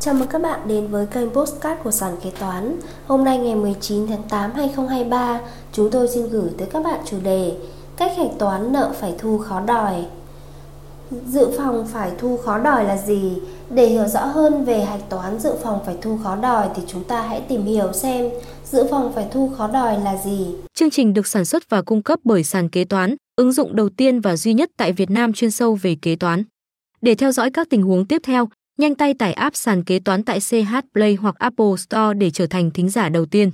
Chào mừng các bạn đến với kênh Postcard của Sàn Kế Toán Hôm nay ngày 19 tháng 8 2023 Chúng tôi xin gửi tới các bạn chủ đề Cách hạch toán nợ phải thu khó đòi Dự phòng phải thu khó đòi là gì? Để hiểu rõ hơn về hạch toán dự phòng phải thu khó đòi thì chúng ta hãy tìm hiểu xem dự phòng phải thu khó đòi là gì. Chương trình được sản xuất và cung cấp bởi sàn kế toán, ứng dụng đầu tiên và duy nhất tại Việt Nam chuyên sâu về kế toán. Để theo dõi các tình huống tiếp theo, nhanh tay tải app sàn kế toán tại CH Play hoặc Apple Store để trở thành thính giả đầu tiên.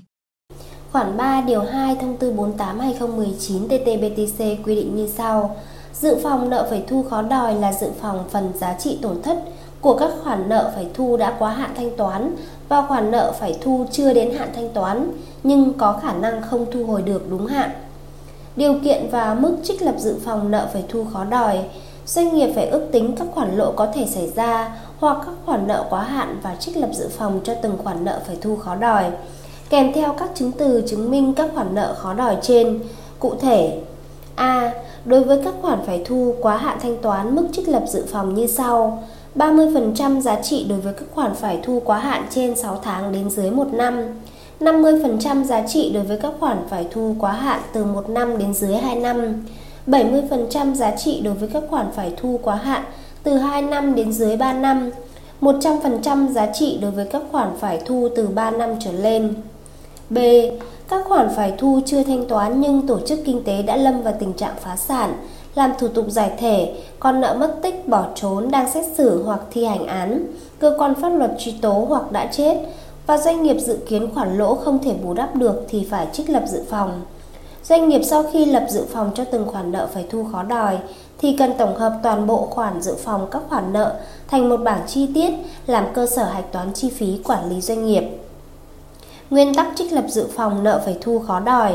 Khoản 3 điều 2 thông tư 48/2019 TT-BTC quy định như sau: Dự phòng nợ phải thu khó đòi là dự phòng phần giá trị tổn thất của các khoản nợ phải thu đã quá hạn thanh toán và khoản nợ phải thu chưa đến hạn thanh toán, nhưng có khả năng không thu hồi được đúng hạn. Điều kiện và mức trích lập dự phòng nợ phải thu khó đòi Doanh nghiệp phải ước tính các khoản lỗ có thể xảy ra hoặc các khoản nợ quá hạn và trích lập dự phòng cho từng khoản nợ phải thu khó đòi, kèm theo các chứng từ chứng minh các khoản nợ khó đòi trên. Cụ thể, A. Đối với các khoản phải thu quá hạn thanh toán mức trích lập dự phòng như sau: 30% giá trị đối với các khoản phải thu quá hạn trên 6 tháng đến dưới 1 năm. 50% giá trị đối với các khoản phải thu quá hạn từ 1 năm đến dưới 2 năm. 70% giá trị đối với các khoản phải thu quá hạn từ 2 năm đến dưới 3 năm, 100% giá trị đối với các khoản phải thu từ 3 năm trở lên. B. Các khoản phải thu chưa thanh toán nhưng tổ chức kinh tế đã lâm vào tình trạng phá sản, làm thủ tục giải thể, con nợ mất tích bỏ trốn đang xét xử hoặc thi hành án, cơ quan pháp luật truy tố hoặc đã chết và doanh nghiệp dự kiến khoản lỗ không thể bù đắp được thì phải trích lập dự phòng. Doanh nghiệp sau khi lập dự phòng cho từng khoản nợ phải thu khó đòi, thì cần tổng hợp toàn bộ khoản dự phòng các khoản nợ thành một bảng chi tiết, làm cơ sở hạch toán chi phí quản lý doanh nghiệp. Nguyên tắc trích lập dự phòng nợ phải thu khó đòi,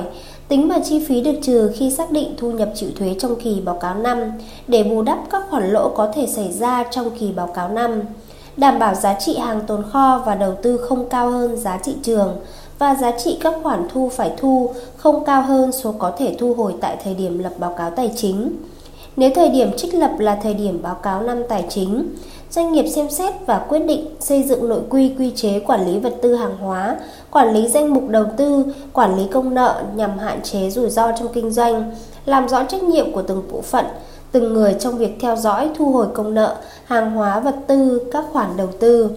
Tính vào chi phí được trừ khi xác định thu nhập chịu thuế trong kỳ báo cáo năm, để bù đắp các khoản lỗ có thể xảy ra trong kỳ báo cáo năm. Đảm bảo giá trị hàng tồn kho và đầu tư không cao hơn giá trị trường và giá trị các khoản thu phải thu không cao hơn số có thể thu hồi tại thời điểm lập báo cáo tài chính. Nếu thời điểm trích lập là thời điểm báo cáo năm tài chính, doanh nghiệp xem xét và quyết định xây dựng nội quy quy chế quản lý vật tư hàng hóa, quản lý danh mục đầu tư, quản lý công nợ nhằm hạn chế rủi ro trong kinh doanh, làm rõ trách nhiệm của từng bộ phận, từng người trong việc theo dõi thu hồi công nợ, hàng hóa vật tư, các khoản đầu tư.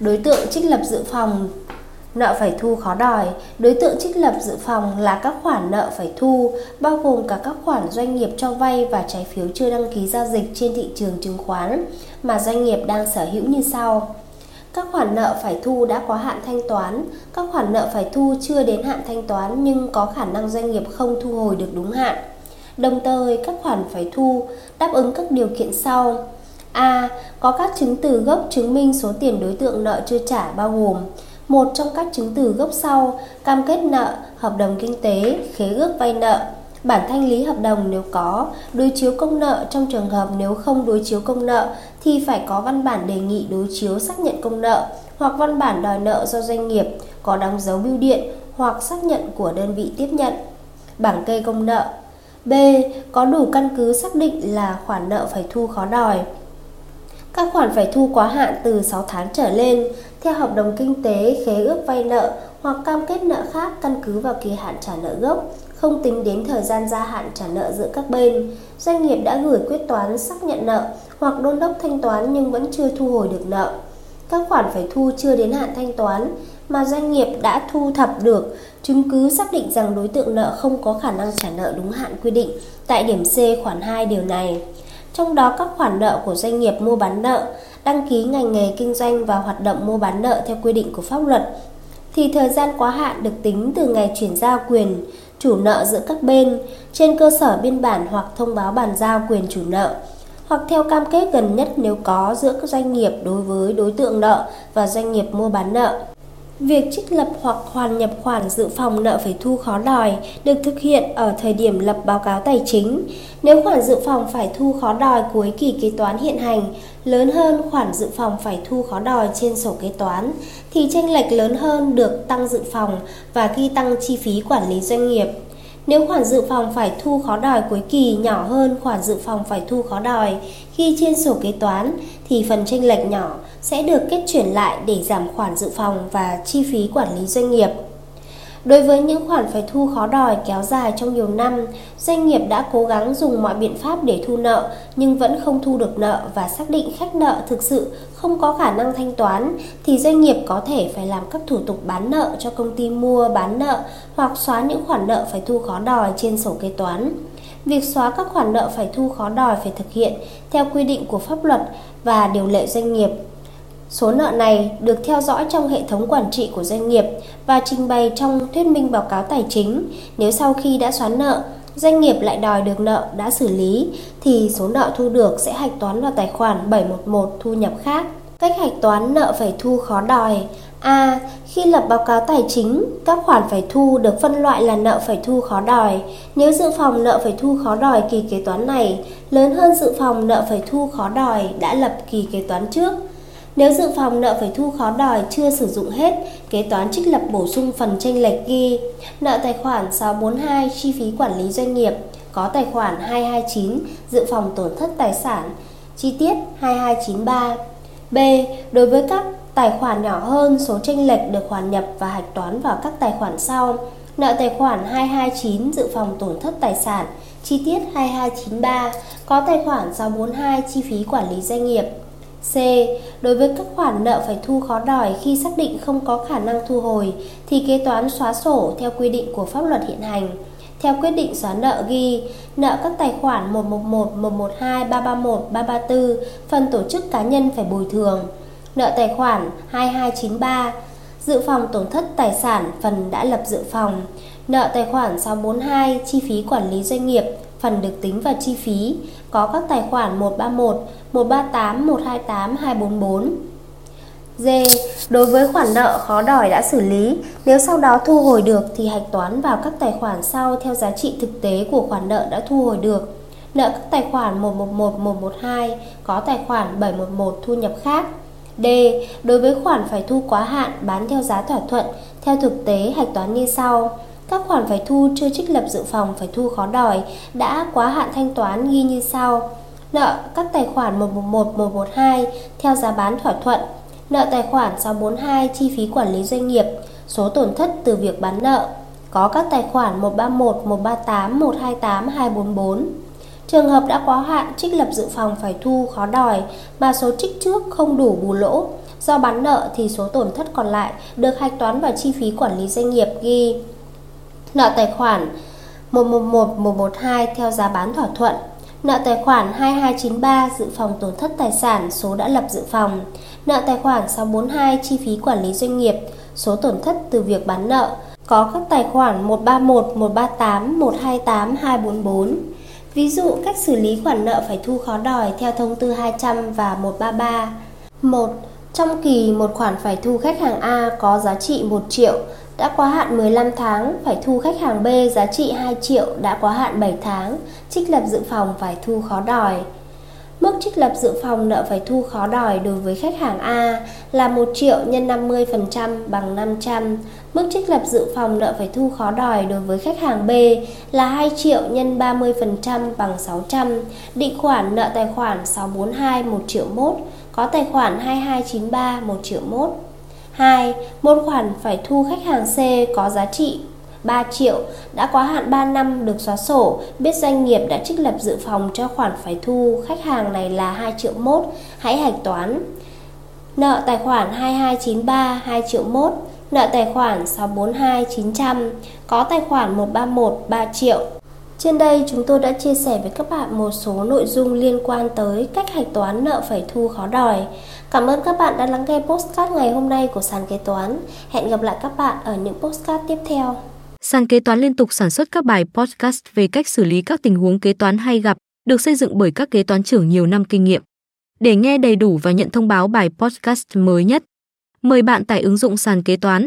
Đối tượng trích lập dự phòng Nợ phải thu khó đòi, đối tượng trích lập dự phòng là các khoản nợ phải thu, bao gồm cả các khoản doanh nghiệp cho vay và trái phiếu chưa đăng ký giao dịch trên thị trường chứng khoán mà doanh nghiệp đang sở hữu như sau. Các khoản nợ phải thu đã có hạn thanh toán, các khoản nợ phải thu chưa đến hạn thanh toán nhưng có khả năng doanh nghiệp không thu hồi được đúng hạn. Đồng thời, các khoản phải thu đáp ứng các điều kiện sau. A. Có các chứng từ gốc chứng minh số tiền đối tượng nợ chưa trả bao gồm một trong các chứng từ gốc sau, cam kết nợ, hợp đồng kinh tế, khế ước vay nợ, bản thanh lý hợp đồng nếu có, đối chiếu công nợ trong trường hợp nếu không đối chiếu công nợ thì phải có văn bản đề nghị đối chiếu xác nhận công nợ hoặc văn bản đòi nợ do doanh nghiệp có đóng dấu bưu điện hoặc xác nhận của đơn vị tiếp nhận. Bảng kê công nợ B. Có đủ căn cứ xác định là khoản nợ phải thu khó đòi. Các khoản phải thu quá hạn từ 6 tháng trở lên theo hợp đồng kinh tế, khế ước vay nợ hoặc cam kết nợ khác căn cứ vào kỳ hạn trả nợ gốc, không tính đến thời gian gia hạn trả nợ giữa các bên. Doanh nghiệp đã gửi quyết toán xác nhận nợ hoặc đôn đốc thanh toán nhưng vẫn chưa thu hồi được nợ. Các khoản phải thu chưa đến hạn thanh toán mà doanh nghiệp đã thu thập được chứng cứ xác định rằng đối tượng nợ không có khả năng trả nợ đúng hạn quy định tại điểm C khoản 2 điều này trong đó các khoản nợ của doanh nghiệp mua bán nợ, đăng ký ngành nghề kinh doanh và hoạt động mua bán nợ theo quy định của pháp luật, thì thời gian quá hạn được tính từ ngày chuyển giao quyền chủ nợ giữa các bên trên cơ sở biên bản hoặc thông báo bàn giao quyền chủ nợ hoặc theo cam kết gần nhất nếu có giữa các doanh nghiệp đối với đối tượng nợ và doanh nghiệp mua bán nợ. Việc trích lập hoặc hoàn nhập khoản dự phòng nợ phải thu khó đòi, được thực hiện ở thời điểm lập báo cáo tài chính. Nếu khoản dự phòng phải thu khó đòi cuối kỳ kế toán hiện hành, lớn hơn khoản dự phòng phải thu khó đòi trên sổ kế toán, thì chênh lệch lớn hơn được tăng dự phòng và ghi tăng chi phí quản lý doanh nghiệp. Nếu khoản dự phòng phải thu khó đòi cuối kỳ nhỏ hơn khoản dự phòng phải thu khó đòi ghi trên sổ kế toán, thì phần chênh lệch nhỏ sẽ được kết chuyển lại để giảm khoản dự phòng và chi phí quản lý doanh nghiệp. Đối với những khoản phải thu khó đòi kéo dài trong nhiều năm, doanh nghiệp đã cố gắng dùng mọi biện pháp để thu nợ nhưng vẫn không thu được nợ và xác định khách nợ thực sự không có khả năng thanh toán thì doanh nghiệp có thể phải làm các thủ tục bán nợ cho công ty mua bán nợ hoặc xóa những khoản nợ phải thu khó đòi trên sổ kế toán. Việc xóa các khoản nợ phải thu khó đòi phải thực hiện theo quy định của pháp luật và điều lệ doanh nghiệp Số nợ này được theo dõi trong hệ thống quản trị của doanh nghiệp và trình bày trong thuyết minh báo cáo tài chính. Nếu sau khi đã xóa nợ, doanh nghiệp lại đòi được nợ đã xử lý thì số nợ thu được sẽ hạch toán vào tài khoản 711 thu nhập khác. Cách hạch toán nợ phải thu khó đòi A. Khi lập báo cáo tài chính, các khoản phải thu được phân loại là nợ phải thu khó đòi. Nếu dự phòng nợ phải thu khó đòi kỳ kế toán này lớn hơn dự phòng nợ phải thu khó đòi đã lập kỳ kế toán trước, nếu dự phòng nợ phải thu khó đòi chưa sử dụng hết, kế toán trích lập bổ sung phần tranh lệch ghi nợ tài khoản 642 chi phí quản lý doanh nghiệp có tài khoản 229 dự phòng tổn thất tài sản chi tiết 2293. B. Đối với các tài khoản nhỏ hơn, số tranh lệch được hoàn nhập và hạch toán vào các tài khoản sau. Nợ tài khoản 229 dự phòng tổn thất tài sản chi tiết 2293 có tài khoản 642 chi phí quản lý doanh nghiệp C. Đối với các khoản nợ phải thu khó đòi khi xác định không có khả năng thu hồi thì kế toán xóa sổ theo quy định của pháp luật hiện hành. Theo quyết định xóa nợ ghi, nợ các tài khoản 111, 112, 331, 334, phần tổ chức cá nhân phải bồi thường. Nợ tài khoản 2293, dự phòng tổn thất tài sản phần đã lập dự phòng. Nợ tài khoản 642, chi phí quản lý doanh nghiệp, phần được tính vào chi phí, có các tài khoản 131, 138, 128, 244. D. Đối với khoản nợ khó đòi đã xử lý, nếu sau đó thu hồi được thì hạch toán vào các tài khoản sau theo giá trị thực tế của khoản nợ đã thu hồi được. Nợ các tài khoản 111, 112 có tài khoản 711 thu nhập khác. D. Đối với khoản phải thu quá hạn bán theo giá thỏa thuận, theo thực tế hạch toán như sau. Các khoản phải thu chưa trích lập dự phòng phải thu khó đòi đã quá hạn thanh toán ghi như sau. Nợ các tài khoản 111, 112 theo giá bán thỏa thuận. Nợ tài khoản 642 chi phí quản lý doanh nghiệp, số tổn thất từ việc bán nợ. Có các tài khoản 131, 138, 128, 244. Trường hợp đã quá hạn trích lập dự phòng phải thu khó đòi mà số trích trước không đủ bù lỗ. Do bán nợ thì số tổn thất còn lại được hạch toán vào chi phí quản lý doanh nghiệp ghi nợ tài khoản 111 112 theo giá bán thỏa thuận, nợ tài khoản 2293 dự phòng tổn thất tài sản số đã lập dự phòng, nợ tài khoản 642 chi phí quản lý doanh nghiệp, số tổn thất từ việc bán nợ, có các tài khoản 131, 138, 128, 244. Ví dụ cách xử lý khoản nợ phải thu khó đòi theo thông tư 200 và 133. 1. Trong kỳ một khoản phải thu khách hàng A có giá trị 1 triệu đã quá hạn 15 tháng phải thu khách hàng B giá trị 2 triệu đã quá hạn 7 tháng, trích lập dự phòng phải thu khó đòi. Mức trích lập dự phòng nợ phải thu khó đòi đối với khách hàng A là 1 triệu nhân 50% bằng 500. Mức trích lập dự phòng nợ phải thu khó đòi đối với khách hàng B là 2 triệu nhân 30% bằng 600. Định khoản nợ tài khoản 642 1 triệu 1, có tài khoản 2293 1 triệu 1. 2. Một khoản phải thu khách hàng C có giá trị 3 triệu đã quá hạn 3 năm được xóa sổ, biết doanh nghiệp đã trích lập dự phòng cho khoản phải thu khách hàng này là 2 triệu mốt, hãy hạch toán. Nợ tài khoản 2293 2 triệu mốt, nợ tài khoản 642 900, có tài khoản 131 3 triệu. Trên đây chúng tôi đã chia sẻ với các bạn một số nội dung liên quan tới cách hạch toán nợ phải thu khó đòi. Cảm ơn các bạn đã lắng nghe postcard ngày hôm nay của sàn kế toán. Hẹn gặp lại các bạn ở những postcard tiếp theo. Sàn kế toán liên tục sản xuất các bài podcast về cách xử lý các tình huống kế toán hay gặp, được xây dựng bởi các kế toán trưởng nhiều năm kinh nghiệm. Để nghe đầy đủ và nhận thông báo bài podcast mới nhất, mời bạn tải ứng dụng sàn kế toán,